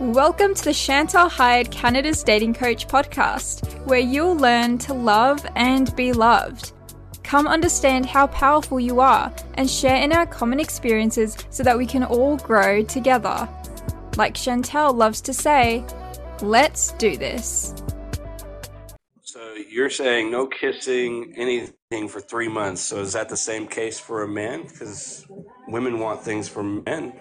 Welcome to the Chantal Heide Canada's Dating Coach podcast, where you'll learn to love and be loved. Come understand how powerful you are and share in our common experiences so that we can all grow together. Like Chantal loves to say, let's do this. So you're saying no kissing, anything for three months. So is that the same case for a man? Because women want things from men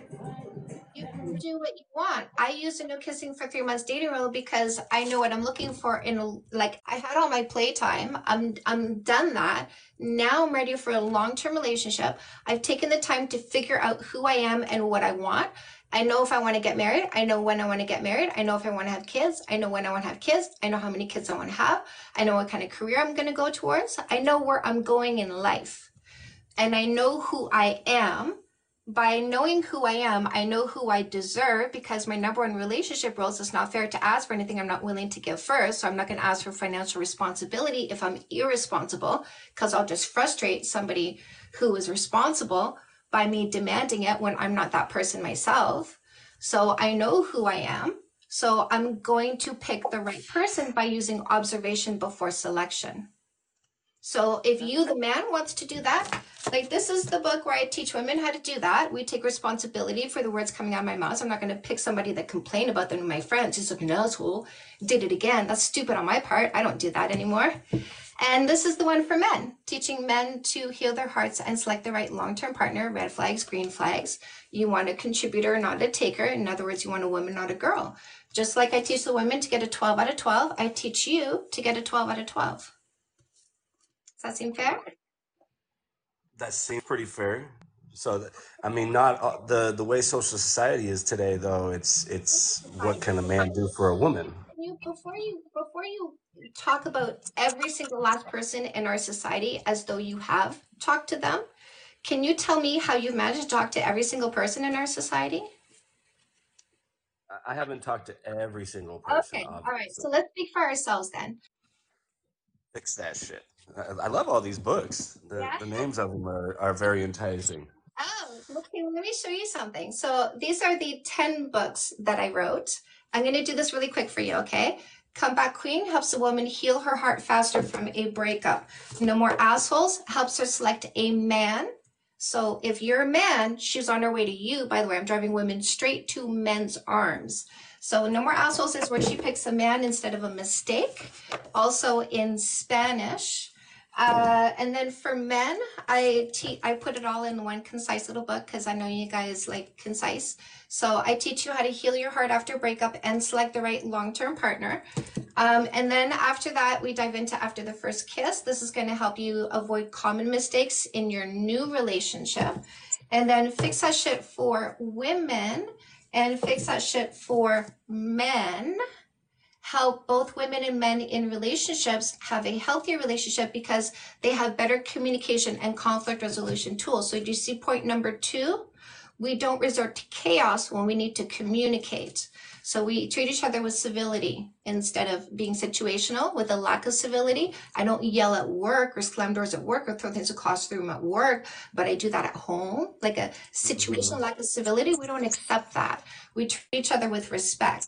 do what you want. I use a no kissing for three months dating rule because I know what I'm looking for in a, like I had all my playtime. I'm I'm done that. Now I'm ready for a long-term relationship. I've taken the time to figure out who I am and what I want. I know if I want to get married. I know when I want to get married. I know if I want to have kids. I know when I want to have kids. I know how many kids I want to have. I know what kind of career I'm going to go towards. I know where I'm going in life. And I know who I am by knowing who I am, I know who I deserve because my number one relationship rules it's not fair to ask for anything I'm not willing to give first. So I'm not going to ask for financial responsibility if I'm irresponsible because I'll just frustrate somebody who is responsible by me demanding it when I'm not that person myself. So I know who I am. So I'm going to pick the right person by using observation before selection. So if you, the man, wants to do that, like this is the book where I teach women how to do that. We take responsibility for the words coming out of my mouth. So I'm not going to pick somebody that complained about them to my friends. Just like an asshole did it again. That's stupid on my part. I don't do that anymore. And this is the one for men, teaching men to heal their hearts and select the right long-term partner, red flags, green flags. You want a contributor, not a taker. In other words, you want a woman, not a girl. Just like I teach the women to get a 12 out of 12, I teach you to get a 12 out of 12. Does that seem fair? That seems pretty fair. So, I mean, not uh, the the way social society is today, though. It's it's what can a man do for a woman? You before you before you talk about every single last person in our society as though you have talked to them. Can you tell me how you've managed to talk to every single person in our society? I haven't talked to every single person. Okay, all right. So let's speak for ourselves then. Fix that shit. I, I love all these books. The, yeah. the names of them are, are very enticing. Oh, okay. Let me show you something. So these are the 10 books that I wrote. I'm going to do this really quick for you, okay? Comeback Queen helps a woman heal her heart faster from a breakup. No More Assholes helps her select a man. So if you're a man, she's on her way to you. By the way, I'm driving women straight to men's arms. So No More Assholes is where she picks a man instead of a mistake. Also in Spanish, uh, and then for men, I te- I put it all in one concise little book because I know you guys like concise. So I teach you how to heal your heart after breakup and select the right long-term partner. Um, and then after that, we dive into after the first kiss. This is going to help you avoid common mistakes in your new relationship. And then fix that shit for women and fix that shit for men help both women and men in relationships have a healthier relationship because they have better communication and conflict resolution tools. So do you see point number two? We don't resort to chaos when we need to communicate. So we treat each other with civility instead of being situational with a lack of civility. I don't yell at work or slam doors at work or throw things across the room at work, but I do that at home. Like a situational mm-hmm. lack of civility, we don't accept that. We treat each other with respect.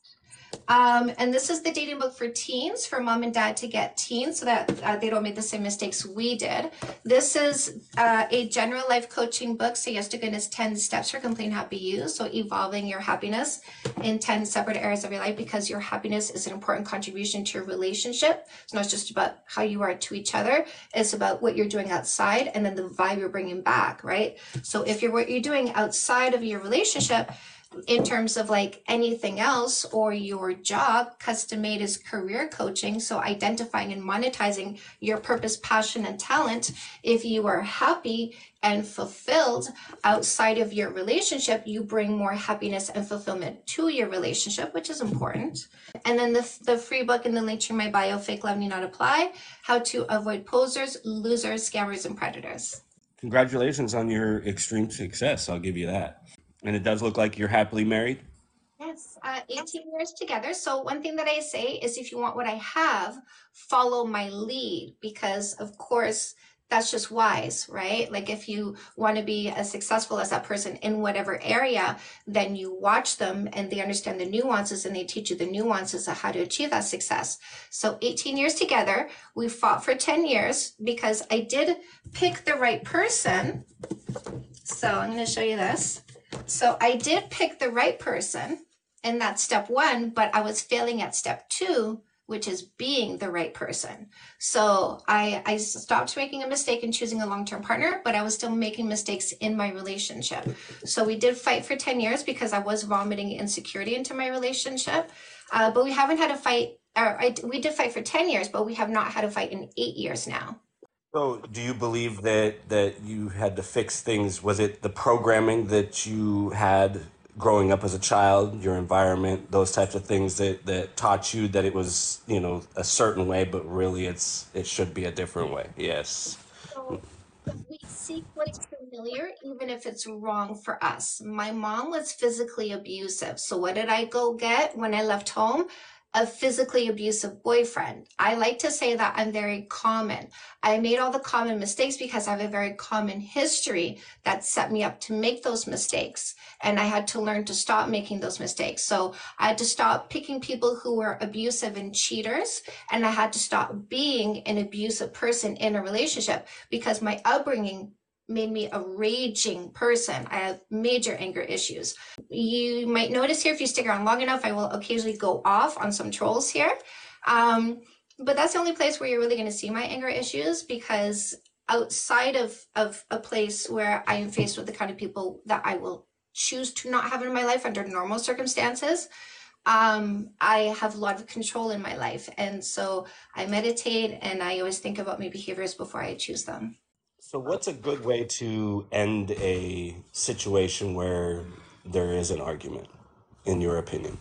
Um, and this is the dating book for teens, for mom and dad to get teens so that uh, they don't make the same mistakes we did. This is uh, a general life coaching book. So yes to goodness, 10 steps for complete happy you. So evolving your happiness in 10 separate areas of your life because your happiness is an important contribution to your relationship. It's not just about how you are to each other. It's about what you're doing outside and then the vibe you're bringing back, right? So if you're what you're doing outside of your relationship, in terms of like anything else or your job, custom made is career coaching. So identifying and monetizing your purpose, passion, and talent. If you are happy and fulfilled outside of your relationship, you bring more happiness and fulfillment to your relationship, which is important. And then the, the free book in the link to my bio, Fake Love Need Not Apply, How to Avoid Posers, Losers, Scammers, and Predators. Congratulations on your extreme success. I'll give you that. And it does look like you're happily married? Yes, uh, 18 years together. So, one thing that I say is if you want what I have, follow my lead because, of course, that's just wise, right? Like if you want to be as successful as that person in whatever area, then you watch them and they understand the nuances and they teach you the nuances of how to achieve that success. So 18 years together, we fought for 10 years because I did pick the right person. So I'm going to show you this. So I did pick the right person and that's step one, but I was failing at step two which is being the right person. So I, I stopped making a mistake in choosing a long-term partner, but I was still making mistakes in my relationship. So we did fight for 10 years because I was vomiting insecurity into my relationship. Uh, but we haven't had a fight, or I, we did fight for 10 years, but we have not had a fight in eight years now. So, do you believe that that you had to fix things? Was it the programming that you had growing up as a child, your environment, those types of things that, that taught you that it was, you know, a certain way, but really it's it should be a different way. Yes. So we seek what is familiar, even if it's wrong for us. My mom was physically abusive. So what did I go get when I left home? A physically abusive boyfriend. I like to say that I'm very common. I made all the common mistakes because I have a very common history that set me up to make those mistakes. And I had to learn to stop making those mistakes. So I had to stop picking people who were abusive and cheaters. And I had to stop being an abusive person in a relationship because my upbringing made me a raging person. I have major anger issues. You might notice here, if you stick around long enough, I will occasionally go off on some trolls here. Um, but that's the only place where you're really going to see my anger issues because outside of, of a place where I am faced with the kind of people that I will choose to not have in my life under normal circumstances, um, I have a lot of control in my life. And so I meditate and I always think about my behaviors before I choose them. So, what's a good way to end a situation where there is an argument, in your opinion?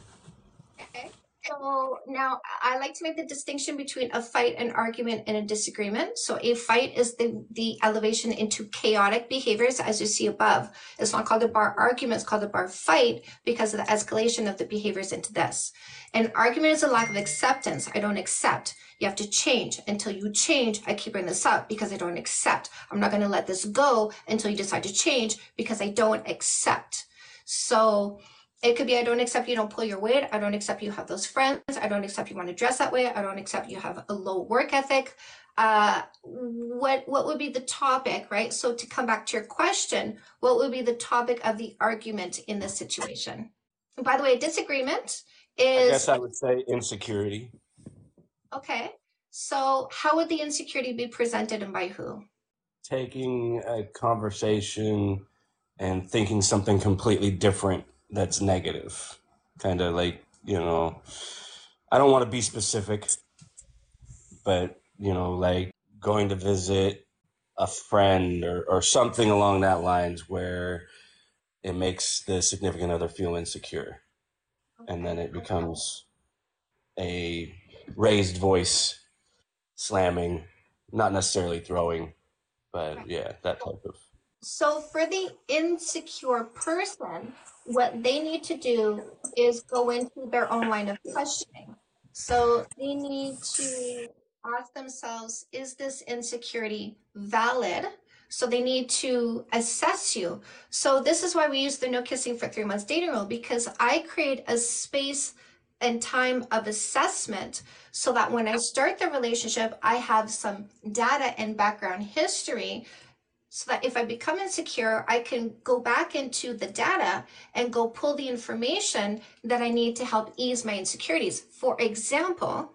Okay. So now I like to make the distinction between a fight, an argument, and a disagreement. So a fight is the, the elevation into chaotic behaviors, as you see above. It's not called a bar argument, it's called a bar fight because of the escalation of the behaviors into this. An argument is a lack of acceptance. I don't accept. You have to change. Until you change, I keep bringing this up because I don't accept. I'm not going to let this go until you decide to change because I don't accept. So it could be I don't accept you don't pull your weight. I don't accept you have those friends. I don't accept you want to dress that way. I don't accept you have a low work ethic. Uh, what what would be the topic, right? So to come back to your question, what would be the topic of the argument in this situation? And by the way, disagreement is. I guess I would say insecurity. Okay. So how would the insecurity be presented and by who? Taking a conversation and thinking something completely different that's negative. Kind of like, you know, I don't want to be specific, but, you know, like going to visit a friend or, or something along that lines where it makes the significant other feel insecure. And then it becomes a raised voice slamming, not necessarily throwing, but yeah, that type of. So for the insecure person, what they need to do is go into their own line of questioning. So they need to ask themselves, is this insecurity valid? So they need to assess you. So this is why we use the no kissing for three months dating rule because I create a space and time of assessment so that when I start the relationship, I have some data and background history so that if I become insecure, I can go back into the data and go pull the information that I need to help ease my insecurities. For example,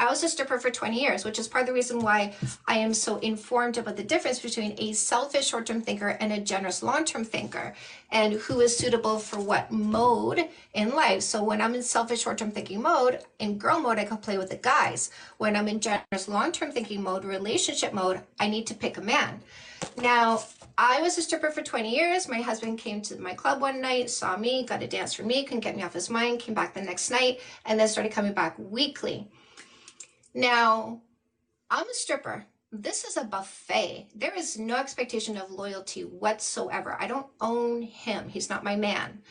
I was a stripper for 20 years, which is part of the reason why I am so informed about the difference between a selfish short term thinker and a generous long term thinker, and who is suitable for what mode in life. So, when I'm in selfish short term thinking mode, in girl mode, I can play with the guys. When I'm in generous long term thinking mode, relationship mode, I need to pick a man. Now, I was a stripper for 20 years. My husband came to my club one night, saw me, got a dance for me, couldn't get me off his mind, came back the next night, and then started coming back weekly. Now, I'm a stripper. This is a buffet. There is no expectation of loyalty whatsoever. I don't own him. He's not my man.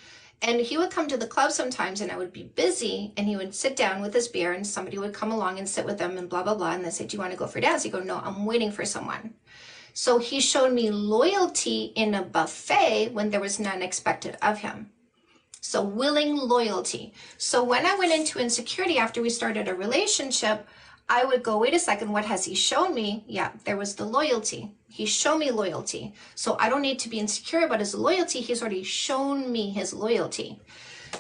And he would come to the club sometimes and I would be busy and he would sit down with his beer and somebody would come along and sit with them and blah, blah, blah. And they say, Do you want to go for dance? He go, No, I'm waiting for someone. So he showed me loyalty in a buffet when there was none expected of him. So willing loyalty. So when I went into insecurity after we started a relationship, I would go, wait a second, what has he shown me? Yeah, there was the loyalty. He showed me loyalty. So I don't need to be insecure about his loyalty. He's already shown me his loyalty.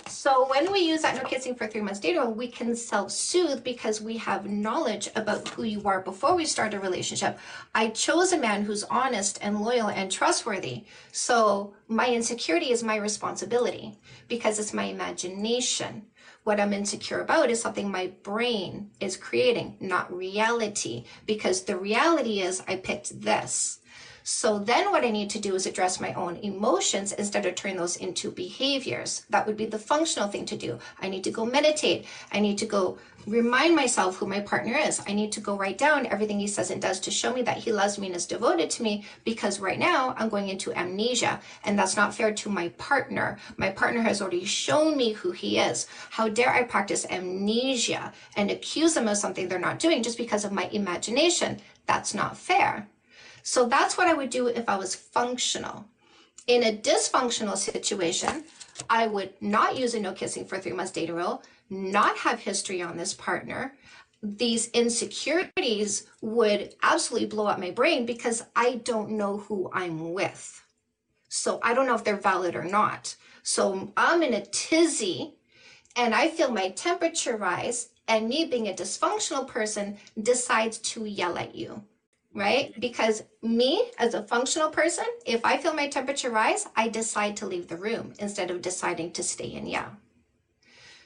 So when we use that no kissing for three months data, we can self-soothe because we have knowledge about who you are before we start a relationship. I chose a man who's honest and loyal and trustworthy. So my insecurity is my responsibility because it's my imagination. What I'm insecure about is something my brain is creating, not reality, because the reality is I picked this. So then what I need to do is address my own emotions instead of turn those into behaviors. That would be the functional thing to do. I need to go meditate. I need to go remind myself who my partner is. I need to go write down everything he says and does to show me that he loves me and is devoted to me because right now I'm going into amnesia and that's not fair to my partner. My partner has already shown me who he is. How dare I practice amnesia and accuse them of something they're not doing just because of my imagination? That's not fair. So that's what I would do if I was functional. In a dysfunctional situation, I would not use a no kissing for three months dating rule, not have history on this partner. These insecurities would absolutely blow up my brain because I don't know who I'm with. So I don't know if they're valid or not. So I'm in a tizzy and I feel my temperature rise and me being a dysfunctional person decides to yell at you right? Because me as a functional person, if I feel my temperature rise, I decide to leave the room instead of deciding to stay in yeah.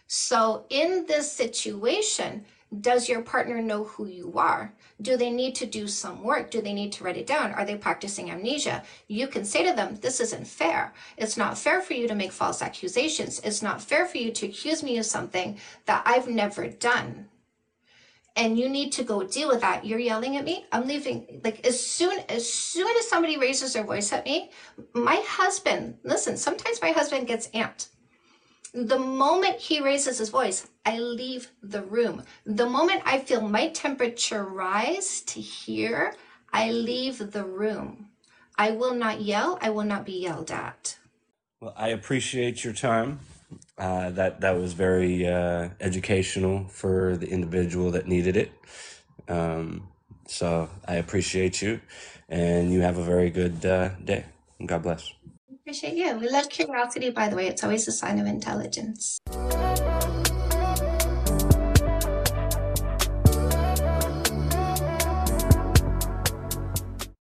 So in this situation, does your partner know who you are? Do they need to do some work? Do they need to write it down? Are they practicing amnesia? You can say to them, this isn't fair. It's not fair for you to make false accusations. It's not fair for you to accuse me of something that I've never done and you need to go deal with that. You're yelling at me. I'm leaving. Like as soon as soon as somebody raises their voice at me, my husband, listen, sometimes my husband gets amped. The moment he raises his voice, I leave the room. The moment I feel my temperature rise to here, I leave the room. I will not yell. I will not be yelled at. Well, I appreciate your time. Uh, that that was very uh, educational for the individual that needed it. Um, so I appreciate you, and you have a very good uh, day. God bless. Appreciate you. We love curiosity, by the way. It's always a sign of intelligence.